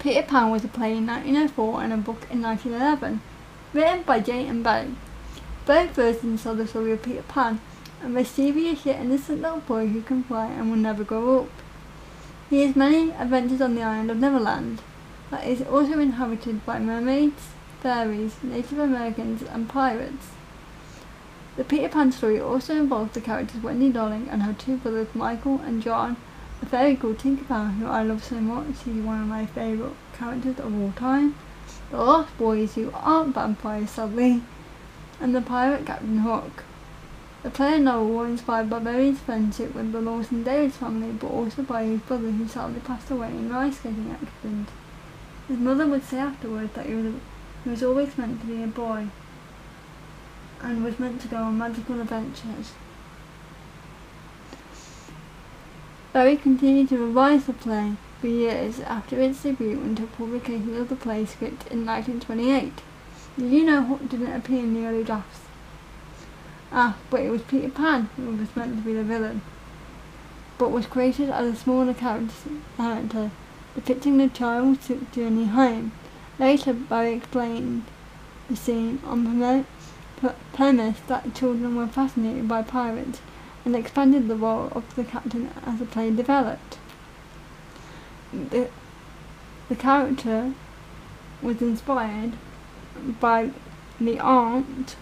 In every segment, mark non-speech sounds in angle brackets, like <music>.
Peter Pan was a play in 1904 and a book in 1911, written by Jane and Barrie. Both versions tell the story of Peter Pan, a mischievous yet innocent little boy who can fly and will never grow up. He has many adventures on the island of Neverland, that is also inhabited by mermaids, fairies, Native Americans, and pirates. The Peter Pan story also involves the characters Wendy Darling and her two brothers Michael and John, a fairy called Tinkerbell who I love so much, she's one of my favourite characters of all time, the Lost Boys who aren't vampires sadly, and the pirate Captain Hook. The play and novel were inspired by Barrie's friendship with the Llewelyn Davies family, but also by his brother who sadly passed away in a ice skating accident. His mother would say afterwards that he was, he was always meant to be a boy and was meant to go on magical adventures. Barrie continued to revise the play for years after its debut until publication of the play script in 1928. Did you know What didn't appear in the early drafts? Ah, but it was Peter Pan who was meant to be the villain, but was created as a smaller character, depicting the child's journey home. Later, Barrie explained the scene on the premise that children were fascinated by pirates and expanded the role of the captain as the play developed. The, the character was inspired by the aunt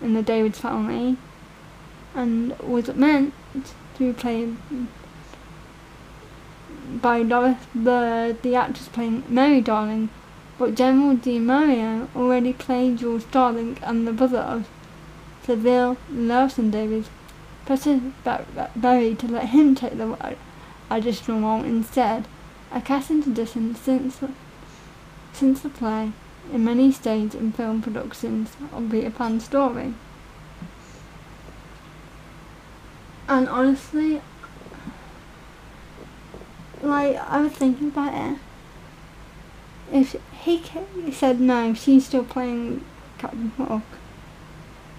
in the Davies family and was meant to be played by Doris Bird, the actress playing Mary Darling, but Gerald du Maurier already played George Darling and the brother of Sylvia Llewelyn Davies pressured Barrie to let him take the additional role instead, a casting tradition since, since the play in many stage and film productions of Peter Pan's story. And honestly, like, I was thinking about it. If he said no, she's still playing Captain Hook,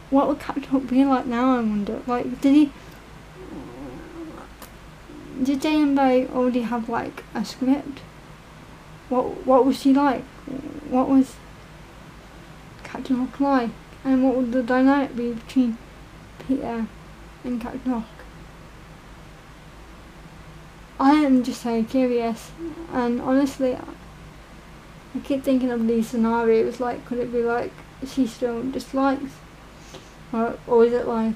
what would Captain Hook be like now, I wonder? Like, did he... Did Jane Barrie already have, like, a script? What, what was she like? what was Captain Hook like, and what would the dynamic be between Peter and Captain Hook. I am just so curious, and honestly, I keep thinking of these scenarios. Like, could it be like she still dislikes, or or is it like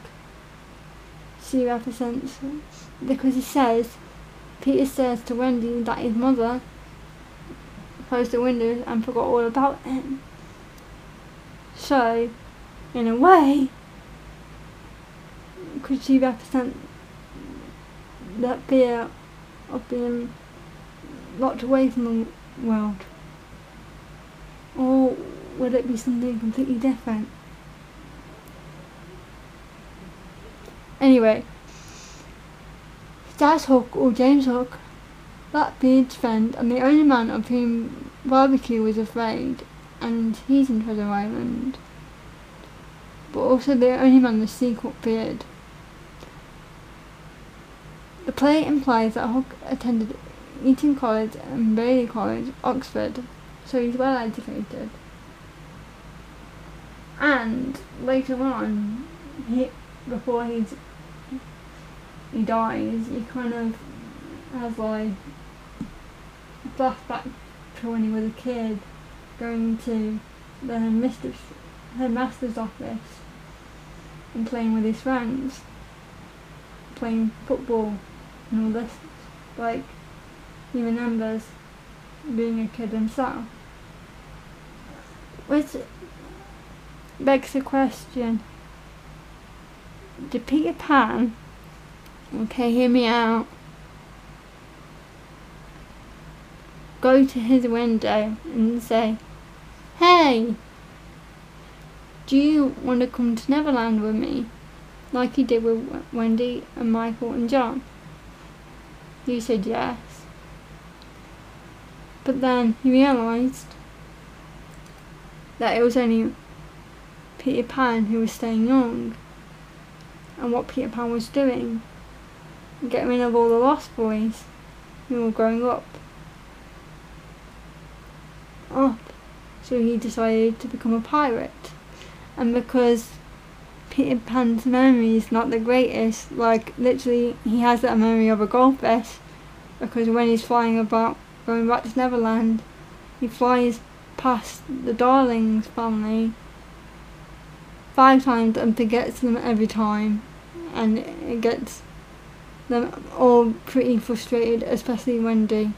she represents? Because he says, Peter says to Wendy that his mother closed the windows and forgot all about him. So, in a way, could she represent that fear of being locked away from the world? Or would it be something completely different? Anyway, Stas Hook or James Hook Blackbeard's friend and the only man of whom Barbecue was afraid, and he's in Treasure Island. But also the only man the Sea-Cook feared. The play implies that Hook attended Eton College and Balliol College, Oxford, so he's well educated. And later on, he, before he's, he dies, he kind of has like flashback to when he was a kid, going to the headmaster's office and playing with his friends, playing football and all this. Like, he remembers being a kid himself. Which begs the question, did Peter Pan, okay, hear me out, go to his window and say, Hey, do you want to come to Neverland with me? Like he did with Wendy and Michael and John. He said yes. But then he realised that it was only Peter Pan who was staying young and what Peter Pan was doing. Getting rid of all the lost boys who was growing up. Up. So he decided to become a pirate. And because Peter Pan's memory is not the greatest, like literally he has that memory of a goldfish because when he's flying about going back to Neverland, he flies past the Darlings family five times and forgets them every time and it gets them all pretty frustrated, especially Wendy.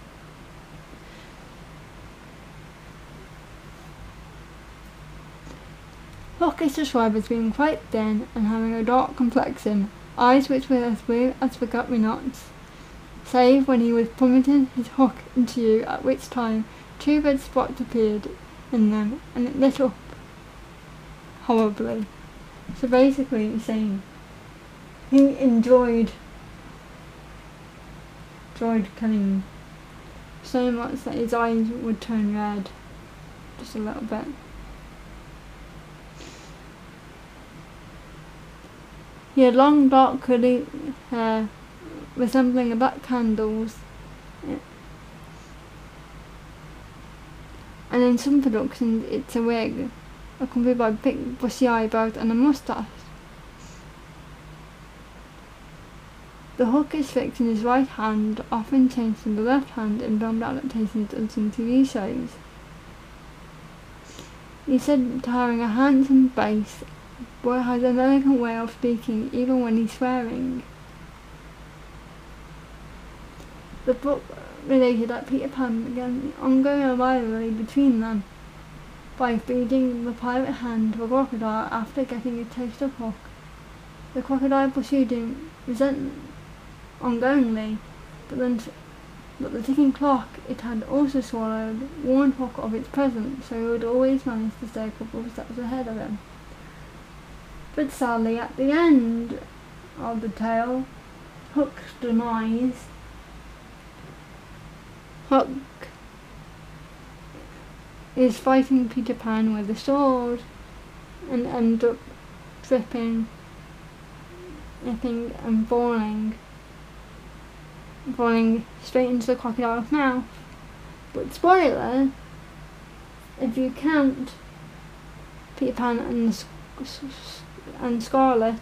Hook is described as being quite thin and having a dark complexion, eyes which were as blue as forget-me-nots, save when he was plummeting his hook into you, at which time two red spots appeared in them and it lit up horribly. So basically saying he enjoyed enjoyed killing so much that his eyes would turn red just a little bit. He had long dark curly hair resembling a black candle's and in some productions it's a wig accompanied by big bushy eyebrows and a moustache. The hook is fixed in his right hand, often changed to the left hand in filmed adaptations of some TV shows. He said to having a handsome bass, but has an elegant way of speaking even when he's swearing. The book related that Peter Pan began the ongoing rivalry between them by feeding the pirate hand to a crocodile after getting a taste of hook. The crocodile pursued him resentment ongoingly, but then but the ticking clock it had also swallowed warned Hook of its presence, so he would always manage to stay a couple of steps ahead of him. But sadly, at the end of the tale, Hook's demise, Hook is fighting Peter Pan with a sword and end up tripping, I think, and falling. Falling straight into the crocodile's mouth. But spoiler, if you count Peter Pan and, and Scarlet,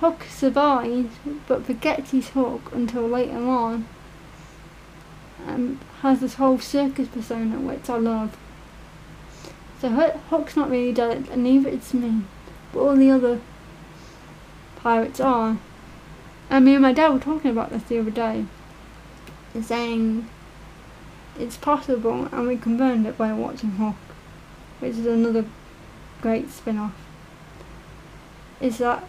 Hook survives but forgets his hook until later on and has this whole circus persona which I love. So Hook's not really dead and neither is me, but all the other pirates are. And me and my dad were talking about this the other day, saying it's possible and we confirmed it by watching Hook, which is another great spin-off, is that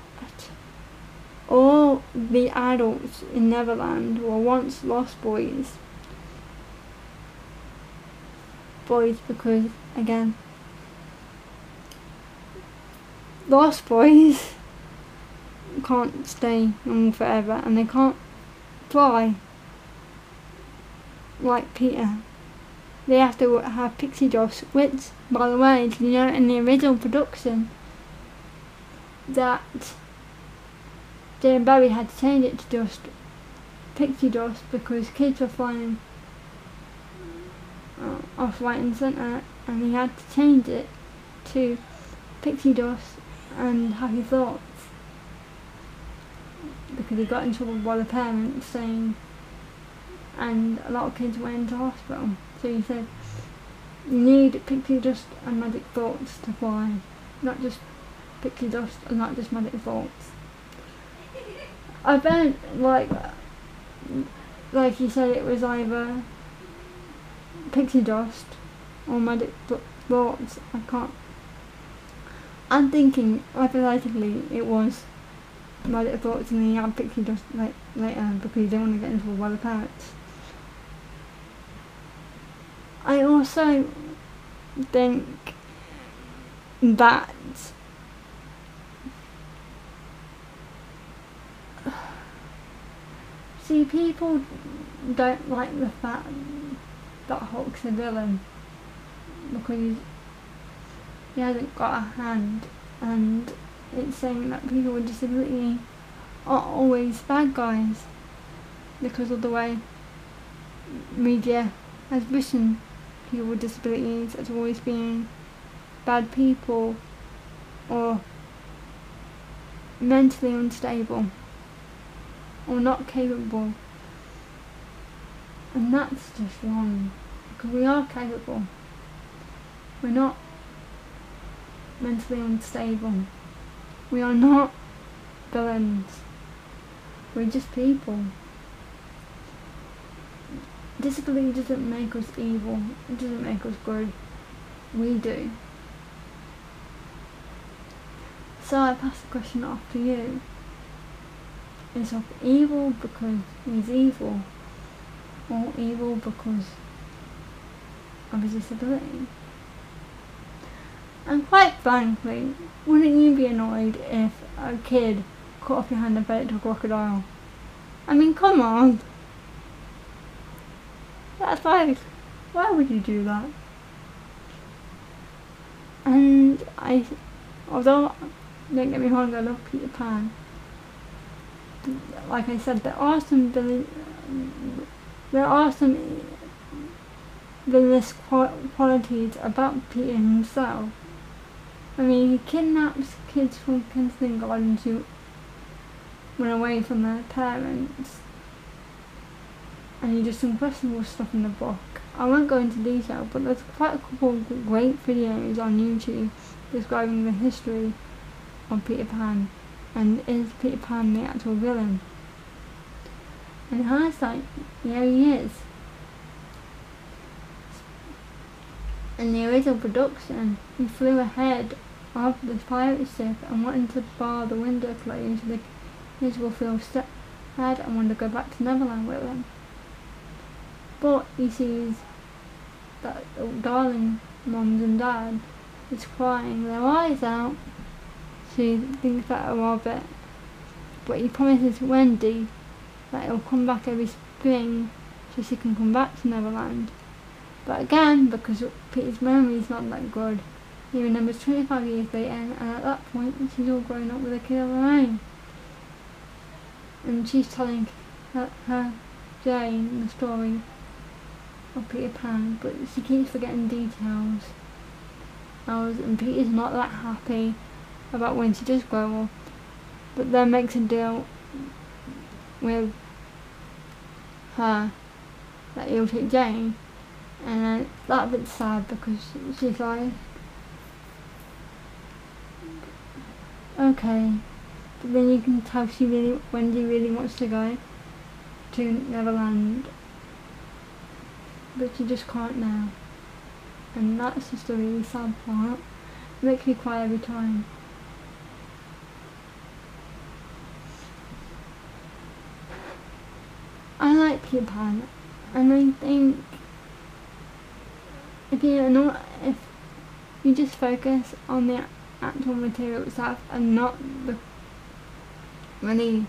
all the adults in Neverland were once lost boys? Boys because again lost boys <laughs> can't stay young forever and they can't fly like Peter. They have to have pixie dust, which, by the way, did you know in the original production that Jane Barry had to change it to just pixie dust because kids were flying uh, off right and centre and he had to change it to pixie dust and happy thoughts because he got in trouble by the parents saying and a lot of kids went into hospital so he said you need pixie dust and magic thoughts to fly not just pixie dust and not just magic thoughts I bet like like he said it was either pixie dust or magic thoughts. I can't. I'm thinking hypothetically it was magic thoughts and then you had pixie dust like later um, because you don't want to get into by the parrots. I also think that <sighs> see people don't like the fact that Hook's a villain because he hasn't got a hand and it's saying that people with disability are always bad guys because of the way media has written people with disabilities as always being bad people or mentally unstable or not capable. And that's just wrong. Because we are capable. We're not mentally unstable. We are not villains. We're just people. Disability doesn't make us evil. It doesn't make us good. We do. So I pass the question off to you. Is of evil because he's evil or evil because of his disability? And quite frankly, wouldn't you be annoyed if a kid cut off your hand and fed it to a crocodile? I mean, come on. That's like, why would you do that? And I, although, don't get me wrong, I love Peter Pan. Like I said, there are some there are some villainous qualities about Peter himself. I mean, he kidnaps kids from Kensington Gardens who run away from their parents and he does some questionable stuff in the book. I won't go into detail, but there's quite a couple of great videos on YouTube describing the history of Peter Pan and is Peter Pan the actual villain? And in hindsight, yeah he is. In the original production, he flew ahead of the pirate ship and wanting to bar the window closed so the kids will feel sad and want to go back to Neverland with him. But he sees that darling mums and dad is crying their eyes out. She thinks better of it. But he promises Wendy that he'll come back every spring so she can come back to Neverland. But again, because Peter's memory is not that good, he remembers 25 years later and at that point she's all grown up with a kid of her own. And she's telling her, Jane the story of Peter Pan, but she keeps forgetting details. and Peter's not that happy about when she does grow up, but then makes a deal with her that he'll take Jane, and then that bit's sad because she's like, okay, but then you can tell she really, Wendy really wants to go to Neverland but she just can't now. And that's just a really sad part. It makes me cry every time. I like Peter Pan, and I think if you not if you just focus on the actual material itself and not the really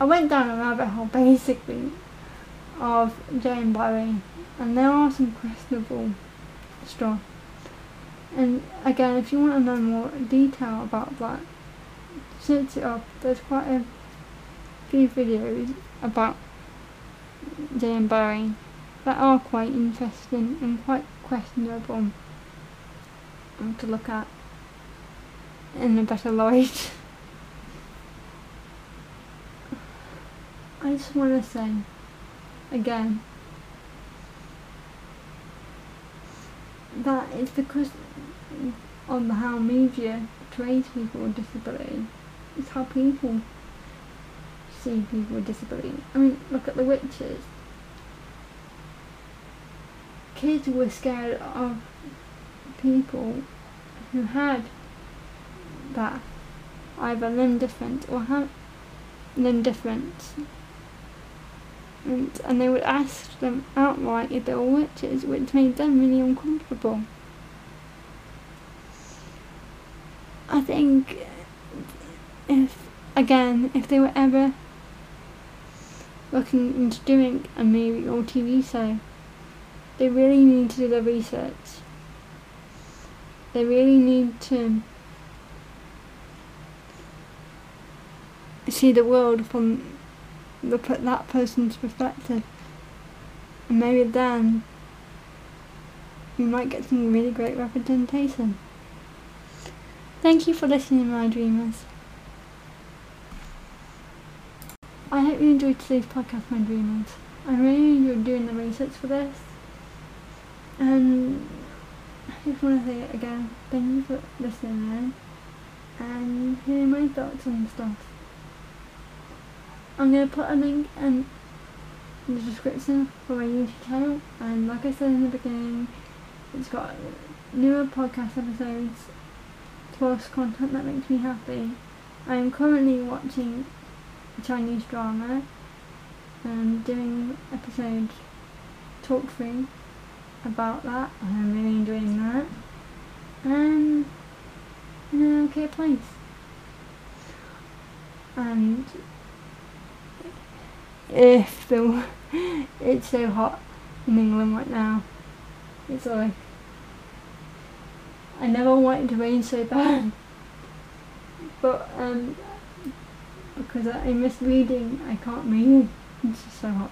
I went down a rabbit hole basically of Jane Barry, and there are some questionable stuff. And again, if you want to know more detail about that, search it up. There's quite a few videos about Jane Barry that are quite interesting and quite questionable to look at in a better light. I just want to say again that it's because of how media portrays people with disability. It's how people see people with disability. I mean, look at the witches. Kids were scared of people who had that either limb difference or have limb difference and, and they would ask them outright if they were witches, which made them really uncomfortable. I think if, again, if they were ever looking into doing a movie or TV show, they really need to do their research. They really need to see the world from at that person's perspective And maybe then you might get some really great representation. Thank you for listening, my dreamers. I hope you enjoyed today's podcast, my dreamers. I really enjoyed doing the research for this. And I just want to say it again. Thank you for listening and hearing my thoughts on stuff. I'm going to put a link in the description for my YouTube channel and like I said in the beginning, it's got newer podcast episodes plus content that makes me happy. I am currently watching a Chinese drama and doing episode talk through about that. I'm really enjoying that. And in an okay place. And if the it's so hot in England right now, it's like I never wanted to rain so bad, but um, because I miss reading, I can't read. It's just so hot.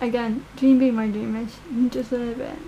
Again, dream be my dream is just a little bit.